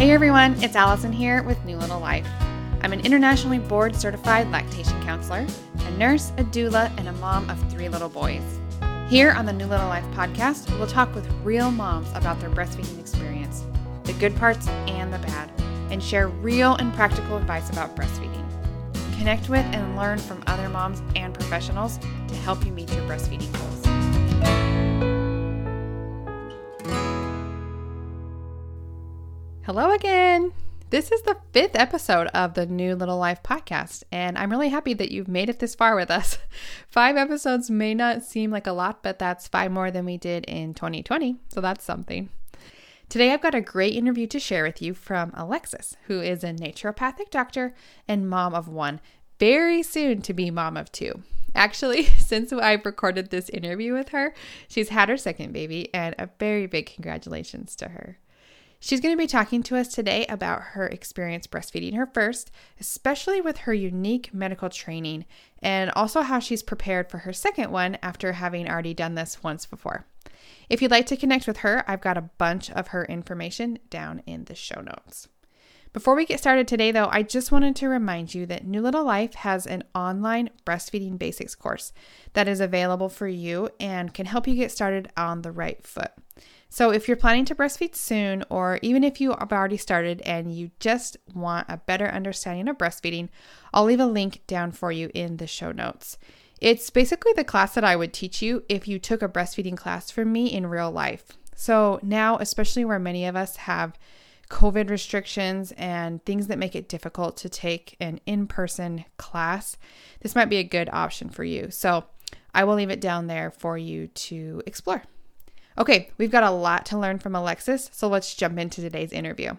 Hey everyone, it's Allison here with New Little Life. I'm an internationally board certified lactation counselor, a nurse, a doula, and a mom of three little boys. Here on the New Little Life podcast, we'll talk with real moms about their breastfeeding experience, the good parts and the bad, and share real and practical advice about breastfeeding. Connect with and learn from other moms and professionals to help you meet your breastfeeding goals. Hello again. This is the fifth episode of the New Little Life podcast, and I'm really happy that you've made it this far with us. Five episodes may not seem like a lot, but that's five more than we did in 2020, so that's something. Today, I've got a great interview to share with you from Alexis, who is a naturopathic doctor and mom of one, very soon to be mom of two. Actually, since I've recorded this interview with her, she's had her second baby, and a very big congratulations to her. She's going to be talking to us today about her experience breastfeeding her first, especially with her unique medical training, and also how she's prepared for her second one after having already done this once before. If you'd like to connect with her, I've got a bunch of her information down in the show notes. Before we get started today, though, I just wanted to remind you that New Little Life has an online breastfeeding basics course that is available for you and can help you get started on the right foot. So, if you're planning to breastfeed soon, or even if you have already started and you just want a better understanding of breastfeeding, I'll leave a link down for you in the show notes. It's basically the class that I would teach you if you took a breastfeeding class from me in real life. So, now, especially where many of us have COVID restrictions and things that make it difficult to take an in person class, this might be a good option for you. So, I will leave it down there for you to explore. Okay, we've got a lot to learn from Alexis, so let's jump into today's interview.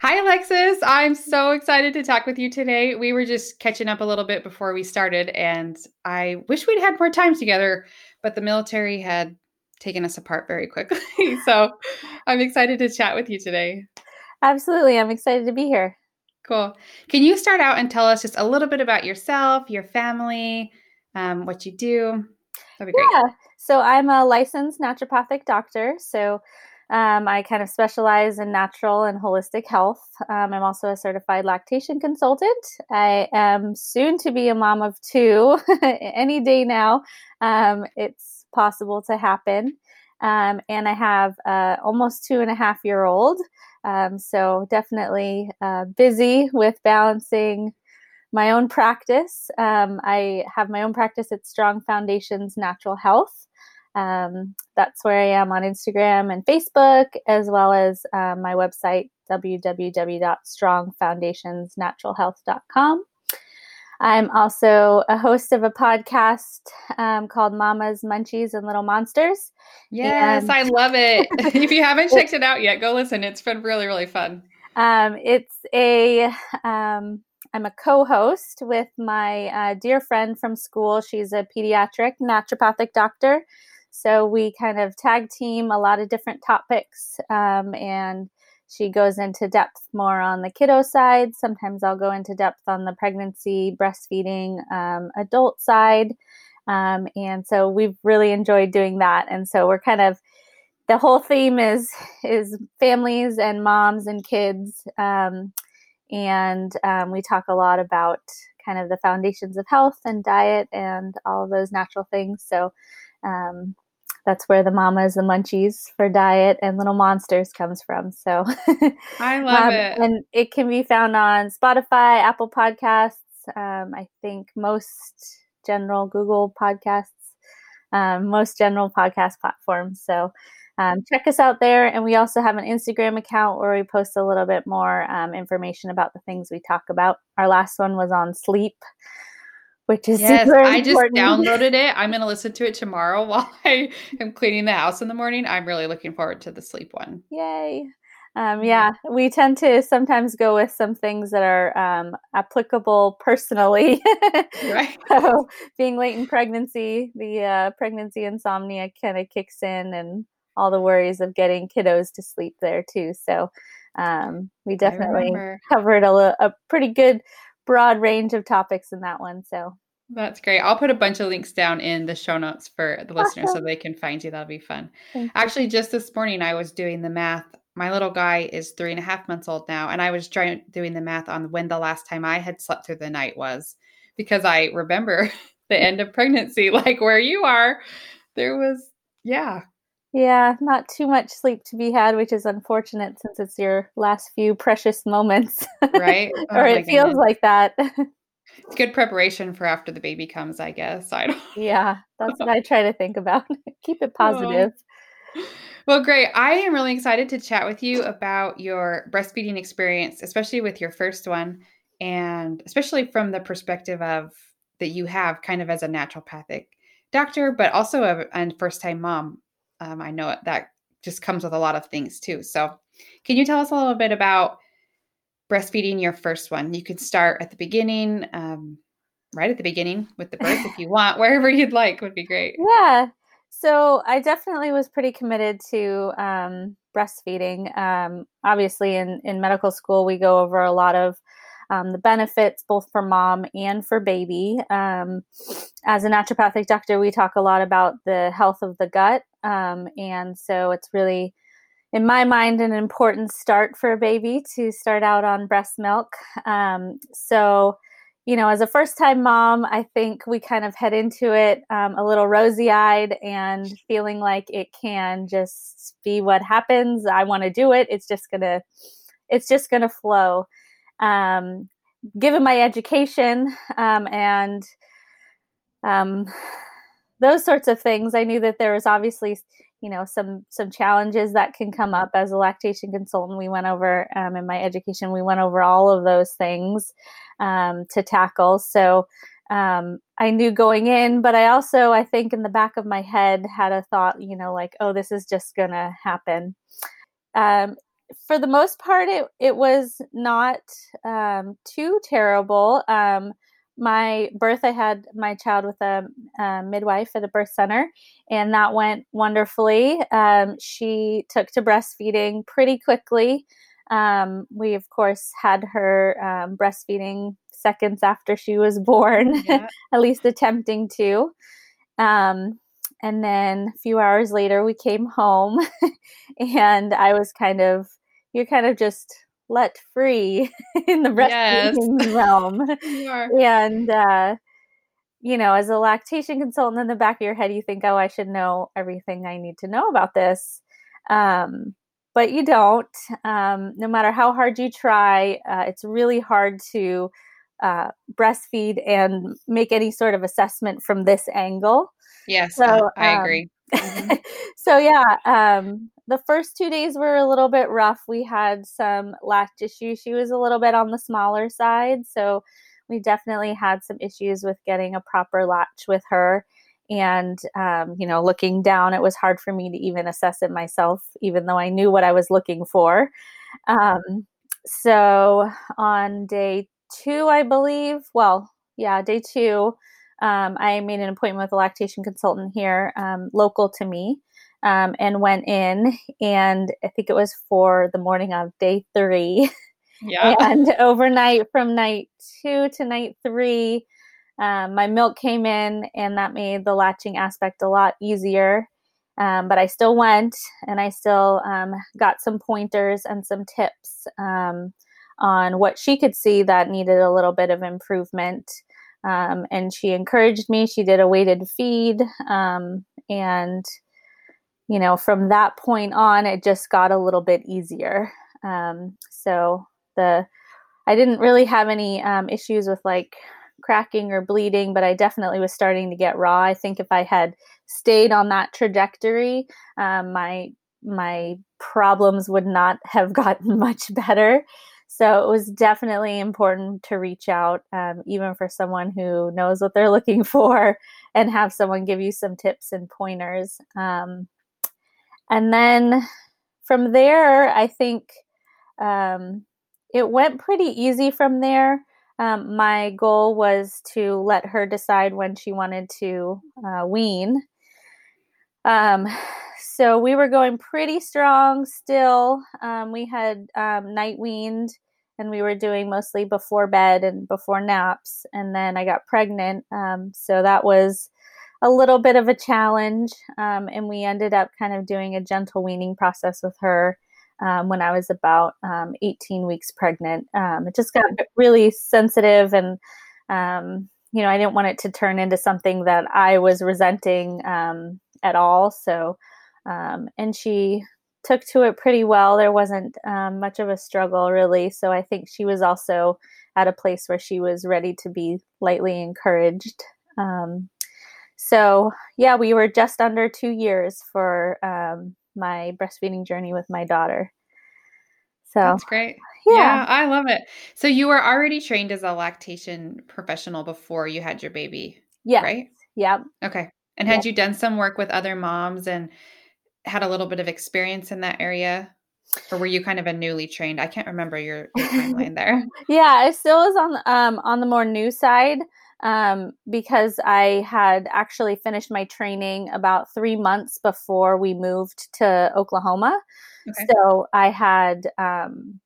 Hi, Alexis. I'm so excited to talk with you today. We were just catching up a little bit before we started, and I wish we'd had more time together, but the military had taken us apart very quickly. so I'm excited to chat with you today. Absolutely. I'm excited to be here. Cool. Can you start out and tell us just a little bit about yourself, your family, um, what you do? That'd be great. Yeah. So I'm a licensed naturopathic doctor. So um, I kind of specialize in natural and holistic health. Um, I'm also a certified lactation consultant. I am soon to be a mom of two any day now. Um, it's possible to happen. Um, and I have uh, almost two and a half year old. Um, so definitely uh, busy with balancing my own practice. Um, I have my own practice at Strong Foundations Natural Health. Um, that's where I am on Instagram and Facebook, as well as um, my website, www.strongfoundationsnaturalhealth.com. I'm also a host of a podcast um, called Mama's Munchies and Little Monsters. Yes, and- I love it. if you haven't checked it out yet, go listen. It's been really, really fun. Um, it's a um, I'm a co-host with my uh, dear friend from school. She's a pediatric naturopathic doctor, so we kind of tag team a lot of different topics, um, and she goes into depth more on the kiddo side. Sometimes I'll go into depth on the pregnancy, breastfeeding, um, adult side, um, and so we've really enjoyed doing that. And so we're kind of the whole theme is is families and moms and kids um, and um, we talk a lot about kind of the foundations of health and diet and all of those natural things. So um, that's where the mamas, the munchies for diet and little monsters comes from. So I love um, it. And it can be found on Spotify, Apple Podcasts, um, I think most general Google podcasts, um, most general podcast platforms. So um, check us out there. And we also have an Instagram account where we post a little bit more um, information about the things we talk about. Our last one was on sleep, which is yes, I just downloaded it. I'm going to listen to it tomorrow while I am cleaning the house in the morning. I'm really looking forward to the sleep one. Yay. Um, yeah, we tend to sometimes go with some things that are um, applicable personally. right. So, being late in pregnancy, the uh, pregnancy insomnia kind of kicks in, and all the worries of getting kiddos to sleep there too. So um, we definitely covered a, a pretty good broad range of topics in that one. So that's great. I'll put a bunch of links down in the show notes for the listeners awesome. so they can find you. That'll be fun. Actually, just this morning I was doing the math my little guy is three and a half months old now, and I was trying doing the math on when the last time I had slept through the night was because I remember the end of pregnancy, like where you are, there was, yeah. Yeah, not too much sleep to be had, which is unfortunate since it's your last few precious moments. Right. Oh, or it feels like that. It's good preparation for after the baby comes, I guess. I don't Yeah, that's what I try to think about. Keep it positive. Oh. Well, great. I am really excited to chat with you about your breastfeeding experience, especially with your first one, and especially from the perspective of that you have kind of as a naturopathic doctor, but also a, a first time mom. Um, I know that just comes with a lot of things too. So, can you tell us a little bit about breastfeeding your first one? You can start at the beginning, um, right at the beginning with the birth if you want, wherever you'd like would be great. Yeah. So I definitely was pretty committed to um, breastfeeding. Um, obviously, in, in medical school, we go over a lot of um, the benefits both for mom and for baby. Um, as a naturopathic doctor, we talk a lot about the health of the gut. Um, and so it's really, in my mind, an important start for a baby to start out on breast milk. Um, so you know, as a first time mom, I think we kind of head into it um, a little rosy eyed and feeling like it can just be what happens. I want to do it. It's just going to, it's just going to flow. Um, given my education um, and um, those sorts of things, I knew that there was obviously, you know, some some challenges that can come up as a lactation consultant. We went over um, in my education, we went over all of those things um, to tackle. So um, I knew going in, but I also, I think, in the back of my head, had a thought, you know, like, oh, this is just gonna happen. Um, for the most part, it it was not um, too terrible. Um, my birth, I had my child with a, a, midwife at a birth center, and that went wonderfully. Um, she took to breastfeeding pretty quickly. Um, we, of course, had her um, breastfeeding seconds after she was born, yeah. at least attempting to. Um, and then a few hours later, we came home, and I was kind of, you're kind of just let free in the breastfeeding yes. realm. and, uh, you know, as a lactation consultant in the back of your head, you think, oh, I should know everything I need to know about this. Um, but you don't. Um, no matter how hard you try, uh, it's really hard to uh, breastfeed and make any sort of assessment from this angle. Yes, so, I um, agree. Mm-hmm. so yeah, um, the first two days were a little bit rough. We had some latch issues. She was a little bit on the smaller side, so we definitely had some issues with getting a proper latch with her and um, you know looking down it was hard for me to even assess it myself even though i knew what i was looking for um, so on day two i believe well yeah day two um, i made an appointment with a lactation consultant here um, local to me um, and went in and i think it was for the morning of day three yeah. and overnight from night two to night three um, my milk came in, and that made the latching aspect a lot easier. Um, but I still went and I still um, got some pointers and some tips um, on what she could see that needed a little bit of improvement. Um, and she encouraged me. She did a weighted feed. Um, and, you know, from that point on, it just got a little bit easier. so the I didn't really have any issues with like cracking or bleeding, but I definitely was starting to get raw. I think if I had stayed on that trajectory, um, my my problems would not have gotten much better. So it was definitely important to reach out, um, even for someone who knows what they're looking for, and have someone give you some tips and pointers. Um, and then from there, I think um, it went pretty easy from there. Um, my goal was to let her decide when she wanted to uh, wean. Um, so we were going pretty strong still. Um, we had um, night weaned and we were doing mostly before bed and before naps. And then I got pregnant. Um, so that was a little bit of a challenge. Um, and we ended up kind of doing a gentle weaning process with her um, when I was about um, 18 weeks pregnant. Um, it just got really sensitive, and um, you know, I didn't want it to turn into something that I was resenting um, at all. So, and she took to it pretty well. There wasn't much of a struggle, really. So, I think she was also at a place where she was ready to be lightly encouraged. Um, so, yeah, we were just under two years for um, my breastfeeding journey with my daughter. So that's great. Yeah. yeah. I love it. So, you were already trained as a lactation professional before you had your baby. Yeah. Right? Yeah. Okay. And had you done some work with other moms and had a little bit of experience in that area? or were you kind of a newly trained? I can't remember your, your timeline there. yeah, I still was on um, on the more new side um, because I had actually finished my training about three months before we moved to Oklahoma. Okay. So I had um,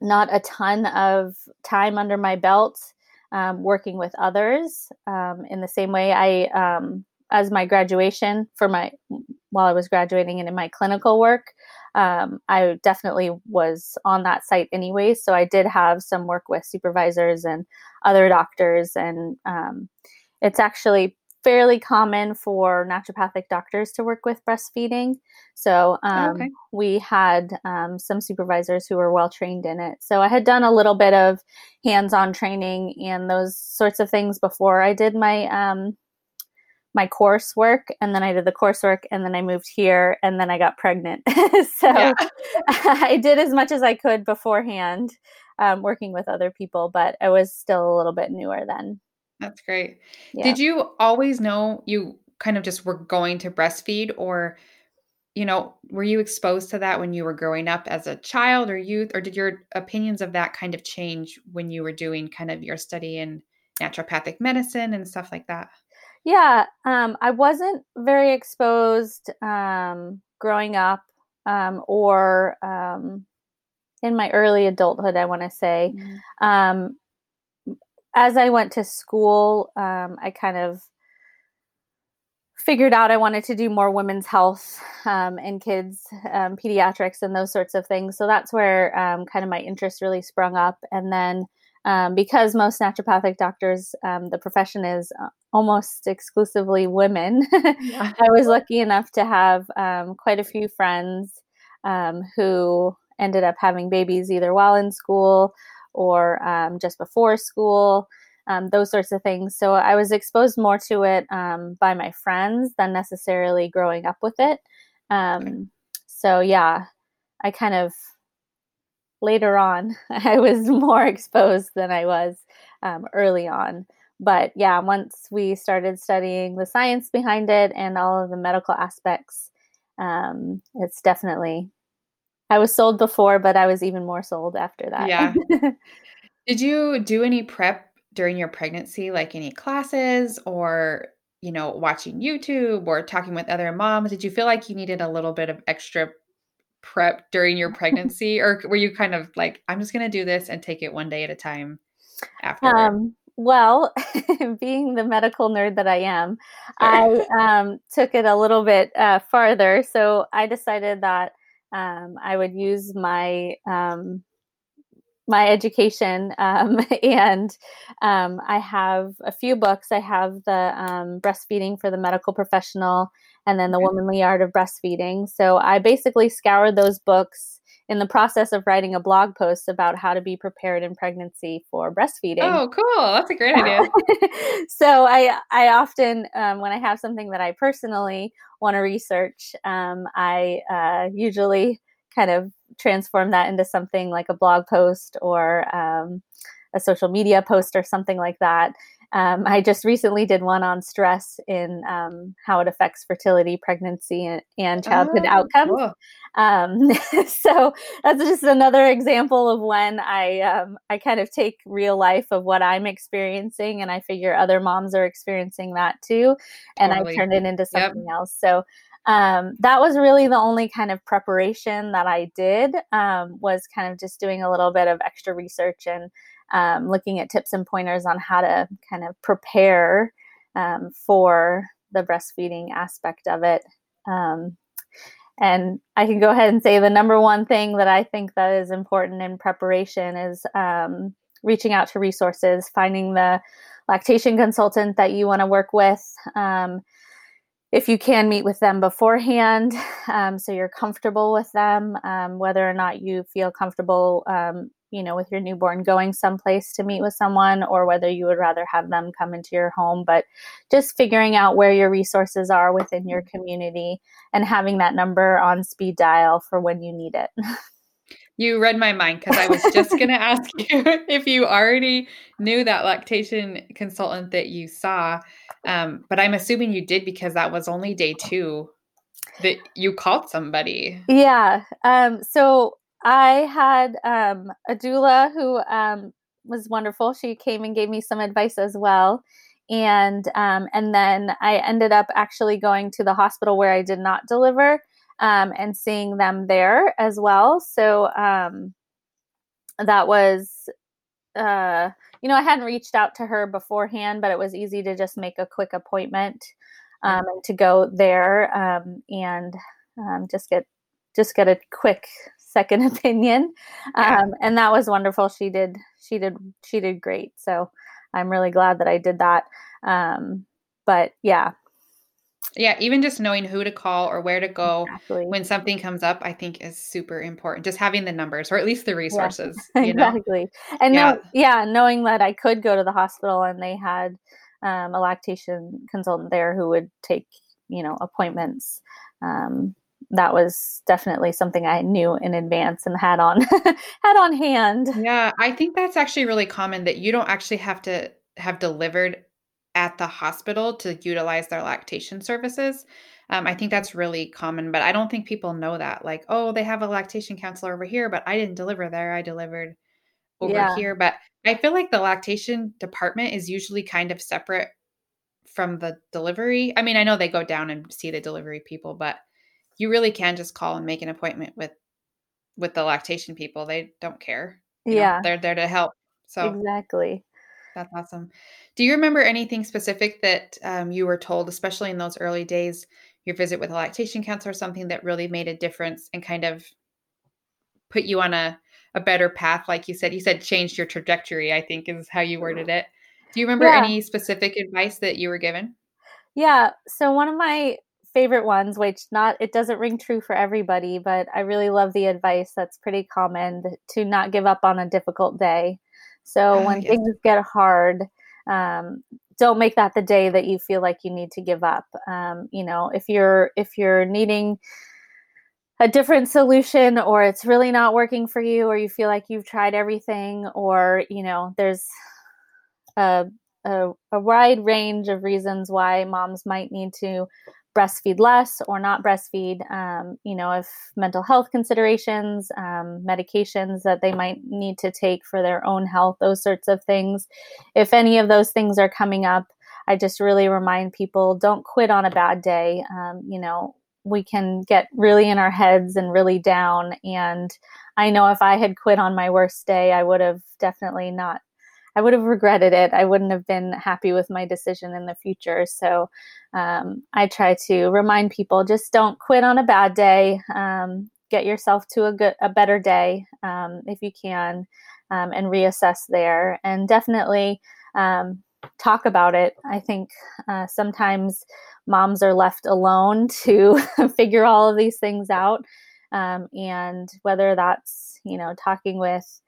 not a ton of time under my belt um, working with others. Um, in the same way, I um, as my graduation for my while I was graduating and in my clinical work, um, I definitely was on that site anyway. So I did have some work with supervisors and other doctors, and um, it's actually fairly common for naturopathic doctors to work with breastfeeding. So um, okay. we had um, some supervisors who were well trained in it. So I had done a little bit of hands on training and those sorts of things before I did my um, my coursework and then I did the coursework and then I moved here and then I got pregnant. so. I did as much as I could beforehand um, working with other people, but I was still a little bit newer then. That's great. Yeah. Did you always know you kind of just were going to breastfeed or you know, were you exposed to that when you were growing up as a child or youth or did your opinions of that kind of change when you were doing kind of your study in naturopathic medicine and stuff like that? Yeah, um, I wasn't very exposed um, growing up um, or um, in my early adulthood, I want to say. Mm-hmm. Um, as I went to school, um, I kind of figured out I wanted to do more women's health and kids, pediatrics, and those sorts of things. So that's where kind of my interest really sprung up. And then um, because most naturopathic doctors, um, the profession is uh, almost exclusively women. Yeah. I was lucky enough to have um, quite a few friends um, who ended up having babies either while in school or um, just before school. Um, those sorts of things. So I was exposed more to it by my friends than necessarily growing up with it. So yeah, I kind of later on, I was more exposed than I was um, early on. But yeah, once we started studying the science behind it and all of the medical aspects, um, it's definitely, I was sold before, but I was even more sold after that. Yeah. Did you do any prep during your pregnancy, like any classes or, you know, watching YouTube or talking with other moms? Did you feel like you needed a little bit of extra prep during your pregnancy or were you kind of like i'm just going to do this and take it one day at a time after um, well being the medical nerd that i am i um, took it a little bit uh, farther. So i decided that um, i would use my um, my education um, and um, i have a few books. I have the um, breastfeeding for the medical professional and then the womanly art of breastfeeding. So i basically scoured those books in the process of writing a blog post about how to be prepared in pregnancy for breastfeeding. Oh cool. That's a great idea. So i i often um, when i have something that i personally want to research um, i uh, usually kind of transform that into something like a blog post or um, a social media post or something like that. Um, I just recently did one on stress in um, how it affects fertility, pregnancy, and, and childhood oh, outcomes. Um, so that's just another example of when I um, I kind of take real life of what I'm experiencing, and I figure other moms are experiencing that too, and totally. I turn it into something yep. else. So um, that was really the only kind of preparation that I did um, was kind of just doing a little bit of extra research and um, looking at tips and pointers on how to kind of prepare um, for the breastfeeding aspect of it. Um, and I can go ahead and say the number one thing that I think that is important in preparation is um, reaching out to resources, finding the lactation consultant that you want to work with. Um, if you can meet with them beforehand, um, so you're comfortable with them, um, whether or not you feel comfortable, um, you know, with your newborn going someplace to meet with someone, or whether you would rather have them come into your home. But just figuring out where your resources are within your community and having that number on speed dial for when you need it. You read my mind because I was just going to ask you if you already knew that lactation consultant that you saw. Um, but I'm assuming you did because that was only day two that you called somebody. Yeah. Um, so I had um, a doula who um, was wonderful. She came and gave me some advice as well. And um, and then I ended up actually going to the hospital where I did not deliver um, and seeing them there as well. So um, that was, uh, you know, I hadn't reached out to her beforehand, but it was easy to just make a quick appointment um, and to go there um, and um, just get just get a quick second opinion. Um, and that was wonderful. She did she did she did great. So I'm really glad that I did that. Um, but yeah, yeah, even just knowing who to call or where to go exactly. when something comes up, I think is super important. Just having the numbers or at least the resources. Yeah. exactly. And yeah. Know, yeah, knowing that I could go to the hospital and they had um, a lactation consultant there who would take, you know, appointments. Um, that was definitely something I knew in advance and had on had on hand. Yeah, I think that's actually really common that you don't actually have to have delivered at the hospital to utilize their lactation services. Um, I think that's really common, but I don't think people know that. Like, oh, they have a lactation counselor over here, but I didn't deliver there. I delivered over yeah. here. But I feel like the lactation department is usually kind of separate from the delivery. I mean, I know they go down and see the delivery people, but you really can just call and make an appointment with with the lactation people. They don't care. You yeah, know, they're there to help. So exactly. That's awesome. Do you remember anything specific that um, you were told, especially in those early days, your visit with a lactation counselor, something that really made a difference and kind of put you on a, a better path? Like you said, you said changed your trajectory, I think is how you worded it. Do you remember yeah. any specific advice that you were given? Yeah. So one of my favorite ones, which not it doesn't ring true for everybody, but I really love the advice that's pretty common to not give up on a difficult day. So when yes. things get hard, um, don't make that the day that you feel like you need to give up. Um, you know, if you're if you're needing a different solution or it's really not working for you or you feel like you've tried everything or you know there's a, a, a wide range of reasons why moms might need to breastfeed less or not breastfeed, um, you know, if mental health considerations, um, medications that they might need to take for their own health, those sorts of things. If any of those things are coming up, I just really remind people don't quit on a bad day. Um, you know, we can get really in our heads and really down. And I know if I had quit on my worst day, I would have definitely not I would have regretted it. I wouldn't have been happy with my decision in the future. So um, I try to remind people just don't quit on a bad day. Um, get yourself to a good, a better day um, if you can, um, and reassess there. And definitely um, talk about it. I think uh, sometimes moms are left alone to figure all of these things out. Um, and whether that's you know talking with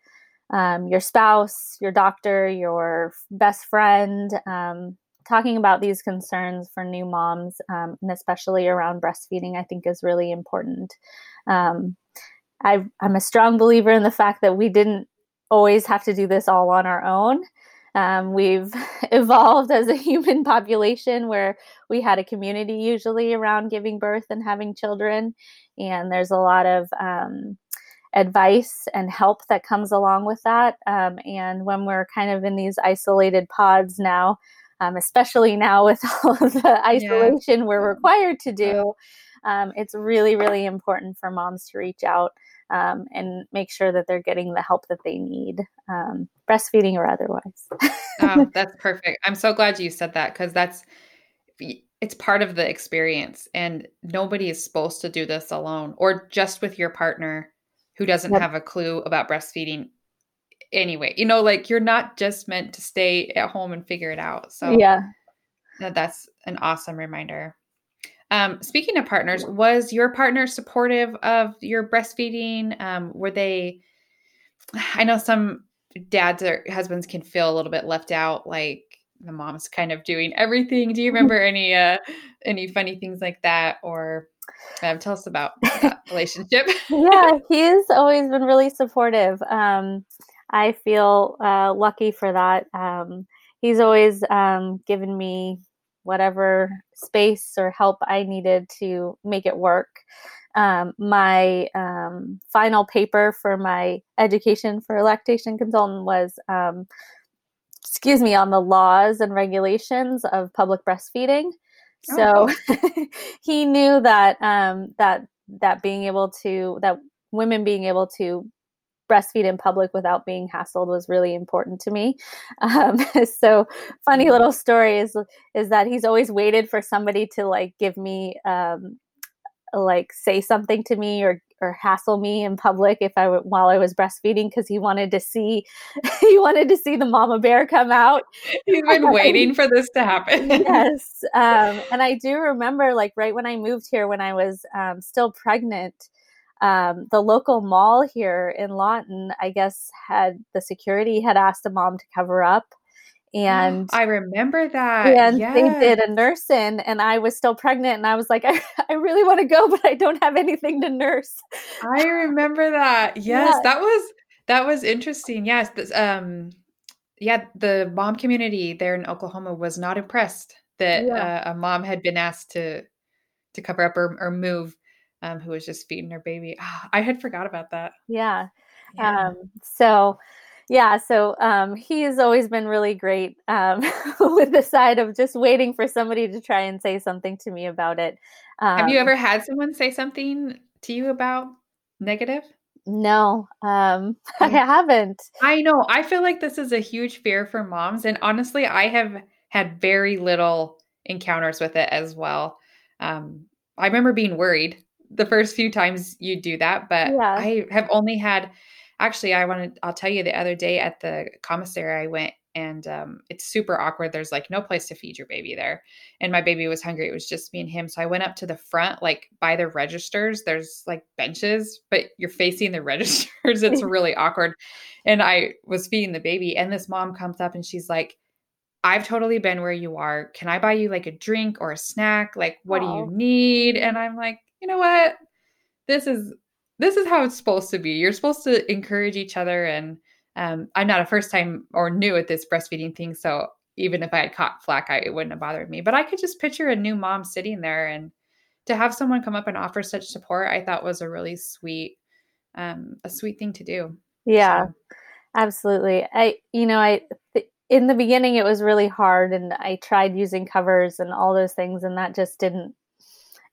um, your spouse, your doctor, your best friend, um, talking about these concerns for new moms, um, and especially around breastfeeding, I think is really important. Um, I, I'm a strong believer in the fact that we didn't always have to do this all on our own. Um, we've evolved as a human population where we had a community usually around giving birth and having children. And there's a lot of um, advice and help that comes along with that. Um, and when we're kind of in these isolated pods now, um, especially now with all of the isolation yeah. we're required to do, um, it's really, really important for moms to reach out um, and make sure that they're getting the help that they need, um, breastfeeding or otherwise. oh, that's perfect. I'm so glad you said that because that's it's part of the experience and nobody is supposed to do this alone or just with your partner who doesn't yep. have a clue about breastfeeding anyway. You know, like you're not just meant to stay at home and figure it out. So yeah, that's an awesome reminder. Um, speaking of partners, was your partner supportive of your breastfeeding? Um, were they? I know some dads or husbands can feel a little bit left out, like the mom's kind of doing everything. Do you remember any uh, any funny things like that, or um, tell us about that relationship? yeah, he's always been really supportive. Um, I feel uh, lucky for that. Um, he's always um, given me whatever space or help I needed to make it work. Um, my um, final paper for my education for lactation consultant was, um, excuse me, on the laws and regulations of public breastfeeding. So oh. he knew that um, that that being able to that women being able to breastfeed in public without being hassled was really important to me. Um, so funny mm-hmm. little story is is that he's always waited for somebody to like give me um, like say something to me or or hassle me in public if I while I was breastfeeding because he wanted to see he wanted to see the mama bear come out. He's been waiting for this to happen. yes, um, and I do remember like right when I moved here when I was um, still pregnant um, the local mall here in Lawton, I guess, had the security had asked a mom to cover up. And I remember that. And yes. they did a nurse in, and I was still pregnant. And I was like, I, I really want to go, but I don't have anything to nurse. I remember that. Yes, yeah. that was that was interesting. Yes, this, um, yeah, the mom community there in Oklahoma was not impressed that yeah. uh, a mom had been asked to to cover up or, or move um, who was just feeding her baby. Oh, I had forgot about that. Yeah. yeah. Um, so, yeah, so um, he's always been really great um, with the side of just waiting for somebody to try and say something to me about it. Have you um, ever had someone say something to you about negative? No, um, I haven't. I know. I feel like this is a huge fear for moms. And honestly, I have had very little encounters with it as well. Um, I remember being worried the first few times you do that, but yeah. I have only had actually I wanted I'll tell you the other day at the commissary I went and um, it's super awkward. There's like no place to feed your baby there. And my baby was hungry. It was just me and him. So I went up to the front, like by the registers. There's like benches, but you're facing the registers. It's really awkward. And I was feeding the baby, and this mom comes up and she's like, I've totally been where you are. Can I buy you like a drink or a snack? Like, what do you need? And I'm like, you know what? This is this is how it's supposed to be. You're supposed to encourage each other. And um, I'm not a first time or new at this breastfeeding thing, so even if I had caught flack, I, it wouldn't have bothered me. But I could just picture a new mom sitting there, and to have someone come up and offer such support, I thought was a really sweet, um, a sweet thing to do. Yeah, so. absolutely. I, you know, I. Th- in the beginning it was really hard and i tried using covers and all those things and that just didn't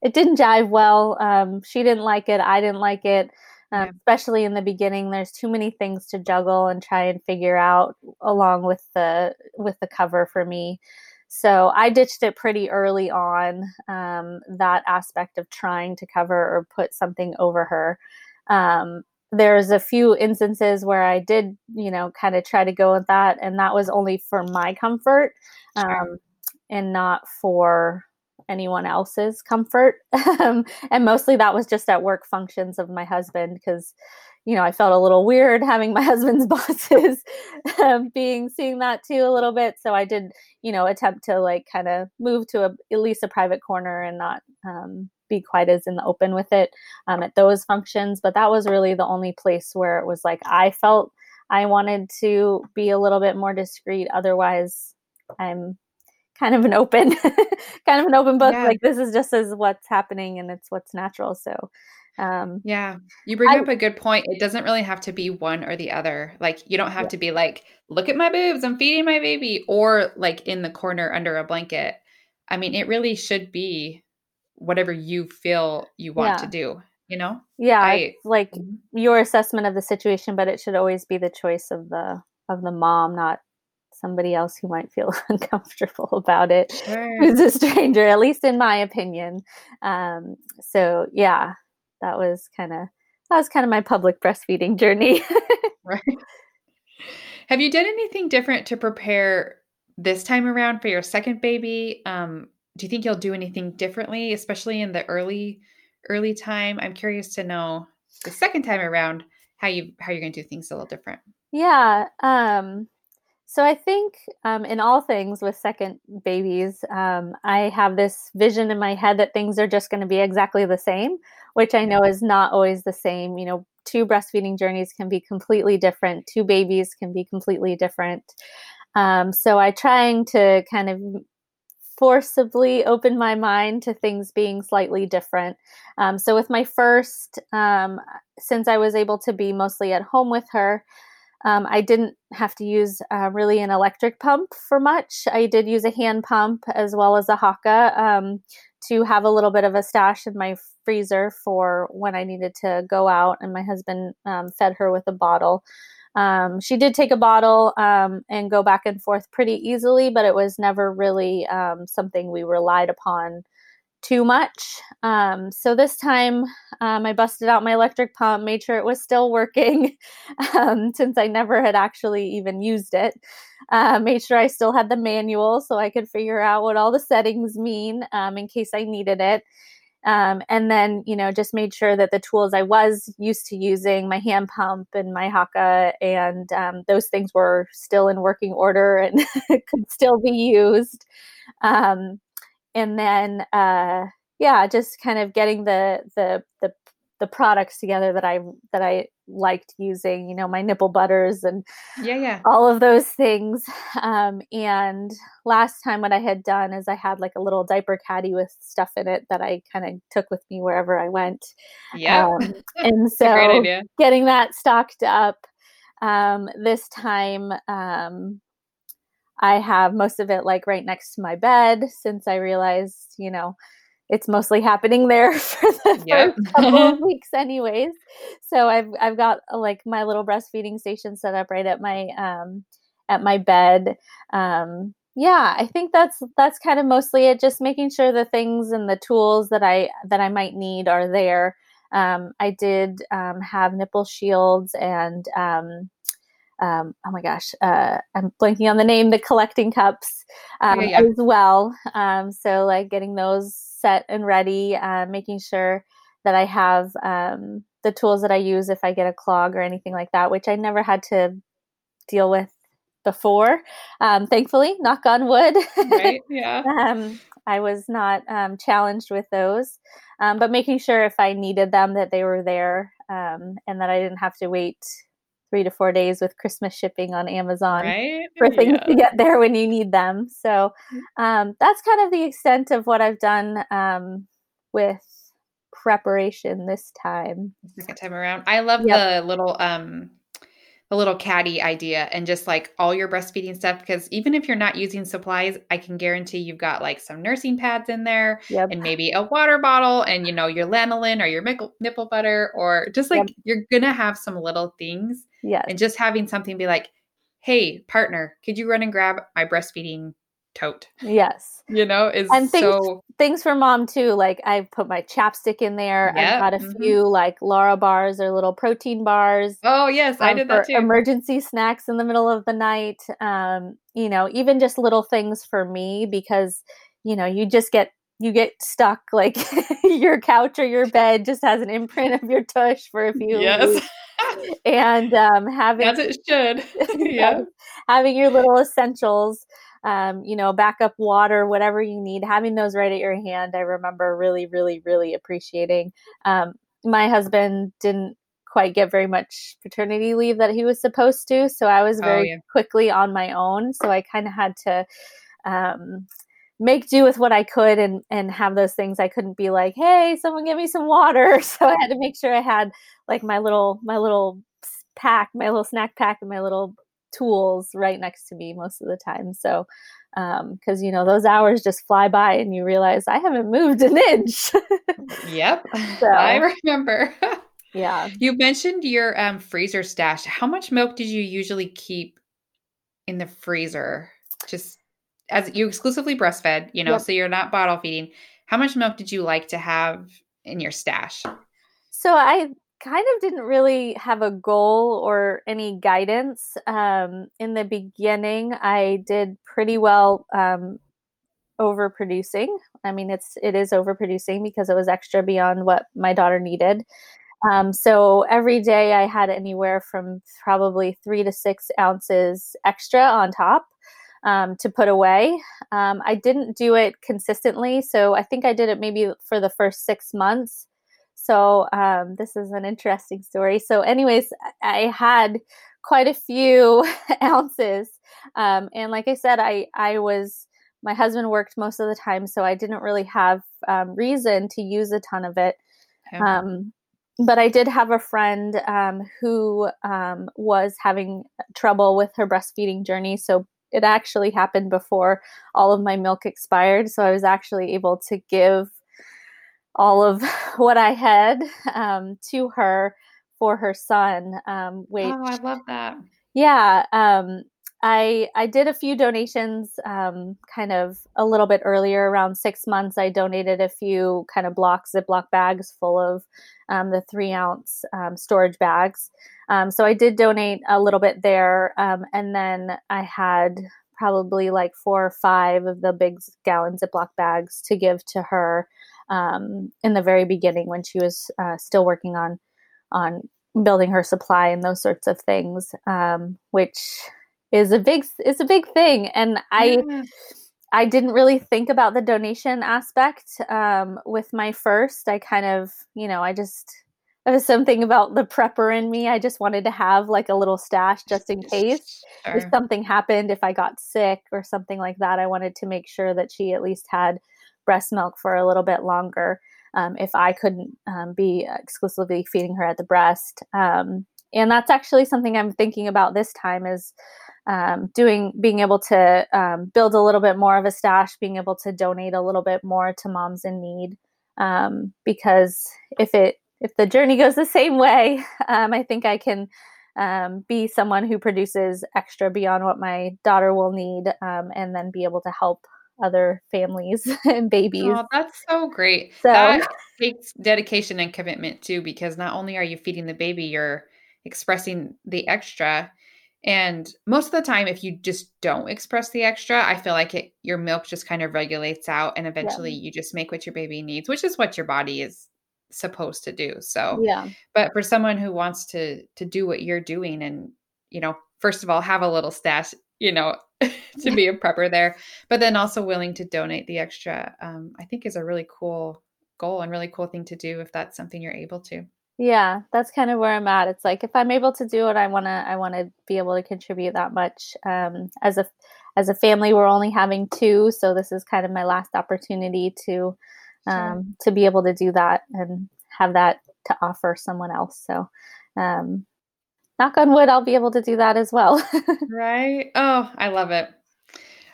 it didn't jive well. Um, she didn't like it. I didn't like it. Um, yeah. Especially in the beginning, there's too many things to juggle and try and figure out along with the with the cover for me. So I ditched it pretty early on. Um, that aspect of trying to cover or put something over her. Um, there's a few instances where I did, you know, kind of try to go with that, and that was only for my comfort. Um, and not for anyone else's comfort. Um, and mostly that was just at work functions of my husband because, you know, I felt a little weird having my husband's bosses um, being seeing that too a little bit. So I did, you know, attempt to like kind of move to a, at least a private corner and not um, be quite as in the open with it um, at those functions. But that was really the only place where it was like I felt I wanted to be a little bit more discreet. Otherwise, I'm kind of an open kind of an open book yeah. like this is just as what's happening and it's what's natural so um yeah you bring I, up a good point it doesn't really have to be one or the other like you don't have yeah. to be like look at my boobs i'm feeding my baby or like in the corner under a blanket i mean it really should be whatever you feel you want yeah. to do you know yeah I, like mm-hmm. your assessment of the situation but it should always be the choice of the of the mom not somebody else who might feel uncomfortable about it Sure. who's a stranger at least in my opinion um, so yeah that was kind of that was kind of my public breastfeeding journey Right. Have you done anything different to prepare this time around for your second baby? Um, do you think you'll do anything differently, especially in the early early time? I'm curious to know the second time around how you how you're going to do things a little different. Yeah. Um, so I think um, in all things with second babies, um, I have this vision in my head that things are just going to be exactly the same, which I know is not always the same. You know, two breastfeeding journeys can be completely different. Two babies can be completely different. Um, so I trying to kind of forcibly open my mind to things being slightly different. Um, so with my first, um, since I was able to be mostly at home with her, um, I didn't have to use uh, really an electric pump for much. I did use a hand pump as well as a Haakaa um, to have a little bit of a stash in my freezer for when I needed to go out. And my husband um, fed her with a bottle. Um, she did take a bottle um, and go back and forth pretty easily, but it was never really um, something we relied upon too much. Um, so this time um, I busted out my electric pump, made sure it was still working um, since I never had actually even used it. Uh, made sure I still had the manual so I could figure out what all the settings mean um, in case I needed it. Um, and then, you know, just made sure that the tools I was used to using, my hand pump and my Haakaa, and um, those things were still in working order and could still be used. Um, and then uh, yeah, just kind of getting the the the the products together that I that I liked using, you know, my nipple butters and Yeah, yeah. all of those things. Um, and last time, what I had done is I had like a little diaper caddy with stuff in it that I kind of took with me wherever I went. Yeah. Um, and It's a great so getting that stocked up um, this time. Um, I have most of it like right next to my bed since I realized, you know, it's mostly happening there for the Yep. first couple of weeks, anyways. So I've I've got like my little breastfeeding station set up right at my um, at my bed. Um, yeah, I think that's that's kind of mostly it. Just making sure the things and the tools that I that I might need are there. Um, I did um, have nipple shields and um, um, oh my gosh, uh, I'm blanking on the name, the collecting cups um, Yeah, yeah. as well. Um, so, like getting those set and ready, uh, making sure that I have um, the tools that I use if I get a clog or anything like that, which I never had to deal with before. Um, thankfully, knock on wood. Right? Yeah. um, I was not um, challenged with those, um, but making sure if I needed them that they were there um, and that I didn't have to wait three to four days with Christmas shipping on Amazon Right? for things Yeah. to get there when you need them. So um, that's kind of the extent of what I've done um, with preparation this time. second time around. I love Yep. the little um the little caddy idea and just like all your breastfeeding stuff because even if you're not using supplies, I can guarantee you've got like some nursing pads in there Yep. and maybe a water bottle and you know your lanolin or your nipple, nipple butter or just like Yep. you're gonna have some little things Yes. and just having something be like, "Hey, partner, could you run and grab my breastfeeding tote?" Yes. You know, is And things so things for mom too. Like I put my chapstick in there. Yep, I've got a mhm. few like Lara bars or little protein bars. Oh, yes, I um, did that too. emergency snacks in the middle of the night. Um, you know, even just little things for me because you know you just get you get stuck like your couch or your bed just has an imprint of your tush for a few yes. weeks. and um, having As it should. yeah. Having your little essentials um, you know backup water whatever you need having those right at your hand i remember really really really appreciating. Um, my husband didn't quite get very much paternity leave that he was supposed to so i was Oh, very yeah. quickly on my own so i kind of had to um, make do with what i could and and have those things. I couldn't be like hey someone give me some water. So i had to make sure i had like my little my little pack my little snack pack and my little tools right next to me most of the time so because you know those hours just fly by and you realize i haven't moved an inch Yep. So- I remember. yeah you mentioned your um, freezer stash. How much milk did you usually keep in the freezer? Just as you exclusively breastfed, you know, yep. so you're not bottle feeding. How much milk did you like to have in your stash? So I kind of didn't really have a goal or any guidance. Um, in the beginning, I did pretty well um, overproducing. I mean, it's it is overproducing because it was extra beyond what my daughter needed. Um, so every day I had anywhere from probably three to six ounces extra on top um, to put away. Um, I didn't do it consistently, so I think I did it maybe for the first six months. So um, this is an interesting story. So, anyways, I had quite a few ounces, um, and like I said, I I was my husband worked most of the time, so I didn't really have um, reason to use a ton of it. Okay. Um, but I did have a friend um, who um, was having trouble with her breastfeeding journey. So it actually happened before all of my milk expired. So I was actually able to give all of what I had um, to her for her son. Um, which, oh, I love that. Yeah. Um, I I did a few donations, um, kind of a little bit earlier, around six months. I donated a few kind of block Ziploc bags full of um, the three ounce um, storage bags. Um, so I did donate a little bit there, um, and then I had probably like four or five of the big gallon Ziploc bags to give to her um, in the very beginning when she was uh, still working on on building her supply and those sorts of things, which is a big is a big thing and i yeah. i didn't really think about the donation aspect um, with my first i kind of you know i just there was something about the prepper in me i just wanted to have like a little stash just in case sure. if something happened if i got sick or something like that i wanted to make sure that she at least had breast milk for a little bit longer um, if i couldn't um, be exclusively feeding her at the breast. Um, and that's actually something i'm thinking about this time is um, doing being able to um, build a little bit more of a stash being able to donate a little bit more to moms in need um, because if it if the journey goes the same way i think i can um, be someone who produces extra beyond what my daughter will need um, and then be able to help other families and babies. Oh, that's so great. So, that takes dedication and commitment too, because not only are you feeding the baby, you're expressing the extra and most of the time, if you just don't express the extra, I feel like it your milk just kind of regulates out and eventually yeah. you just make what your baby needs, which is what your body is supposed to do. So yeah. But for someone who wants to to do what you're doing and, you know, first of all, have a little stash, you know, to be a prepper there, but then also willing to donate the extra, um, I think is a really cool goal and really cool thing to do if that's something you're able to. Yeah, that's kind of where I'm at. It's like if I'm able to do it, I want to I want to be able to contribute that much. Um, as a as a family, we're only having two, so this is kind of my last opportunity to um, sure. to be able to do that and have that to offer someone else. So, um, knock on wood, I'll be able to do that as well. right? Oh, I love it.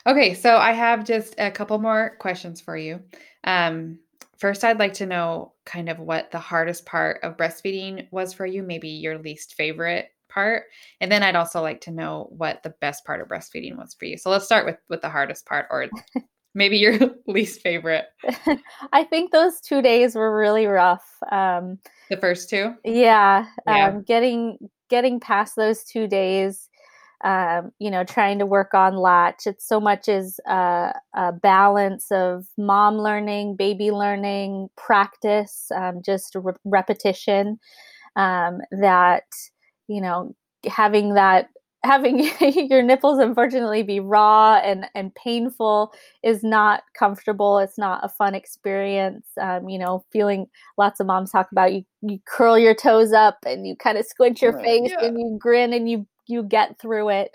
Okay, so I have just a couple more questions for you. Um, First, I'd like to know kind of what the hardest part of breastfeeding was for you, maybe your least favorite part. And then I'd also like to know what the best part of breastfeeding was for you. So let's start with with the hardest part or maybe your least favorite. I think those 2 days were really rough. Um the first two? Yeah, yeah. Um getting getting past those 2 days um, you know, trying to work on latch. It's so much as a, a balance of mom learning, baby learning, practice, um, just re- repetition. Um, that you know, having that having your nipples unfortunately be raw and and painful is not comfortable it's not a fun experience um, you know feeling lots of moms talk about you you curl your toes up and you kind of squint your right, face yeah. and you grin and you you get through it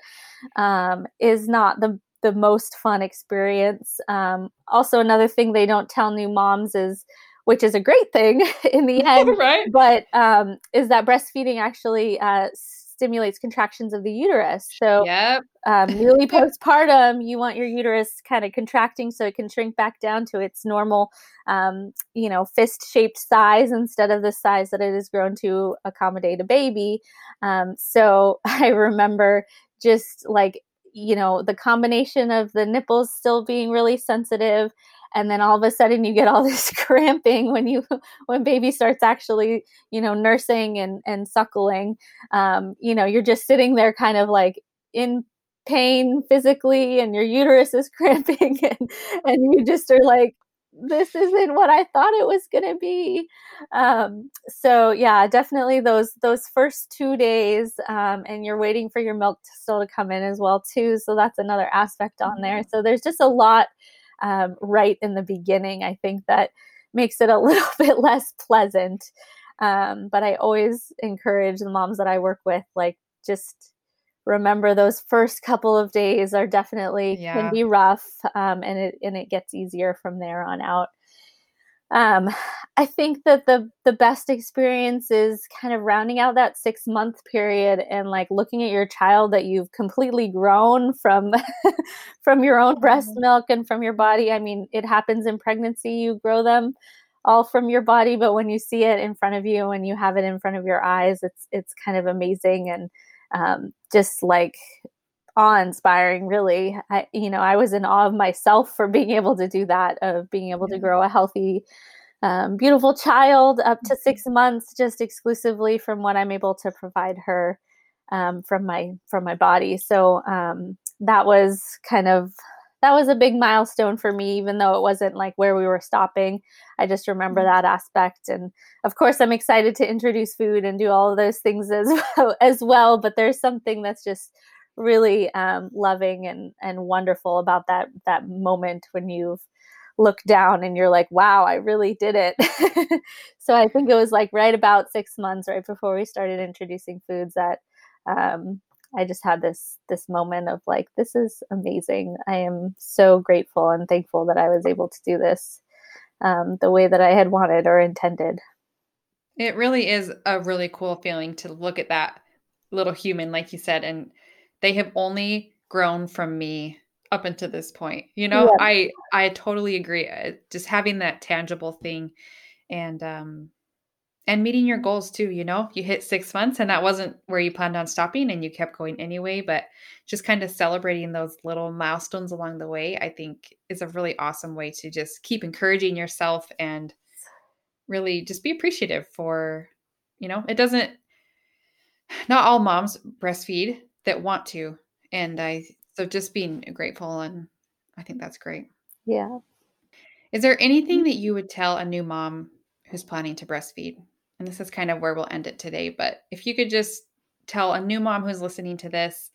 um, is not the the most fun experience. Um, also, another thing they don't tell new moms is, which is a great thing in the end, right? But um, is that breastfeeding actually uh, stimulates contractions of the uterus. So, yep. um, newly postpartum, you want your uterus kind of contracting so it can shrink back down to its normal, um, you know, fist shaped size instead of the size that it has grown to accommodate a baby. Um, so, I remember just like you know, the combination of the nipples still being really sensitive and then all of a sudden you get all this cramping when you when baby starts actually you know nursing and and suckling um, you know you're just sitting there kind of like in pain physically and your uterus is cramping and and you just are like this isn't what I thought it was going to be. Um, so yeah, definitely those those first two days, um, and you're waiting for your milk to still to come in as well too. So that's another aspect on there. Mm-hmm. So there's just a lot um, right in the beginning. I think that makes it a little bit less pleasant. Um, but I always encourage the moms that I work with, like, just remember those first couple of days are definitely yeah. can be rough, um, and it and it gets easier from there on out um, I think that the the best experience is kind of rounding out that six month period and like looking at your child that you've completely grown from from your own breast mm-hmm. milk and from your body. I mean, it happens in pregnancy; you grow them all from your body, but when you see it in front of you and you have it in front of your eyes, it's it's kind of amazing and um, just like awe-inspiring really. I, you know i was in awe of myself for being able to do that of being able to grow a healthy um, beautiful child up to six mm-hmm. months just exclusively from what i'm able to provide her um, from my from my body. So um, that was kind of that was a big milestone for me even though it wasn't like where we were stopping. I just remember mm-hmm. that aspect. And of course i'm excited to introduce food and do all of those things as well, as well but there's something that's just really um, loving and and wonderful about that that moment when you've looked down and you're like wow i really did it. So i think it was like right about six months right before we started introducing foods that um, i just had this this moment of like this is amazing. I am so grateful and thankful that i was able to do this um, the way that i had wanted or intended. It really is a really cool feeling to look at that little human like you said and they have only grown from me up until this point. You know, yeah. I I totally agree. Uh, just having that tangible thing and um and meeting your goals too, you know. You hit 6 months and that wasn't where you planned on stopping and you kept going anyway, but just kind of celebrating those little milestones along the way, I think is a really awesome way to just keep encouraging yourself and really just be appreciative for, you know, it doesn't not all moms breastfeed that want to. And I, so just being grateful. And I think that's great. Yeah. Is there anything mm-hmm. that you would tell a new mom who's planning to breastfeed? And this is kind of where we'll end it today. But if you could just tell a new mom who's listening to this,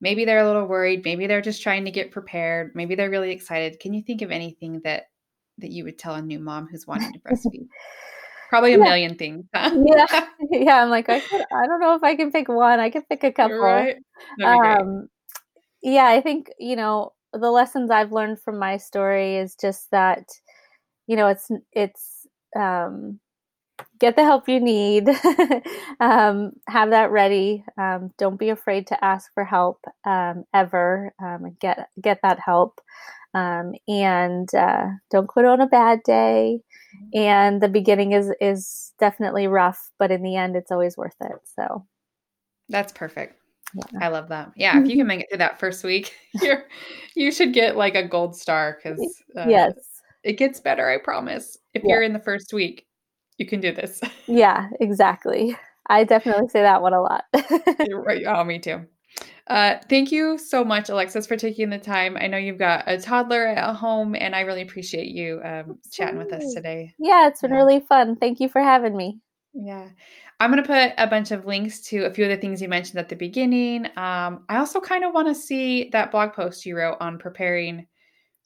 maybe they're a little worried, maybe they're just trying to get prepared, maybe they're really excited. Can you think of anything that that you would tell a new mom who's wanting to breastfeed? Probably a yeah. million things. Huh? yeah, yeah. I'm like, I, could, I don't know if I can pick one. I can pick a couple. Right. Um, yeah, I think you know the lessons I've learned from my story is just that you know it's it's um, get the help you need um, have that ready um, don't be afraid to ask for help um, ever um, get get that help um, and uh, don't quit on a bad day. And the beginning is is definitely rough but in the end it's always worth it. So. That's perfect. Yeah. i love that. Yeah if you can make it through that first week you're you should get like a gold star because uh, yes. it gets better i promise. If yeah. you're in the first week you can do this. Yeah exactly. I definitely say that one a lot. Right. Oh me too uh, thank you so much, Alexis, for taking the time. I know you've got a toddler at home, and I really appreciate you um, chatting with us today. Yeah, it's been yeah. really fun. Thank you for having me. Yeah. I'm going to put a bunch of links to a few of the things you mentioned at the beginning. Um, I also kind of want to see that blog post you wrote on preparing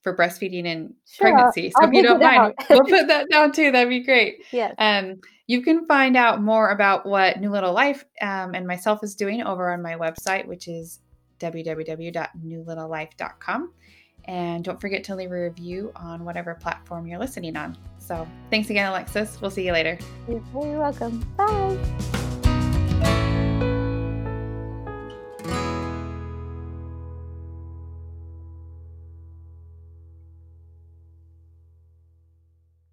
for breastfeeding and sure, pregnancy. So I'll if you don't mind, we'll put that down too. That'd be great. Yes. Um, you can find out more about what New Little Life um, and myself is doing over on my website, which is www.newlittlelife.com. And don't forget to leave a review on whatever platform you're listening on. So thanks again, Alexis. We'll see you later. You're very welcome. Bye.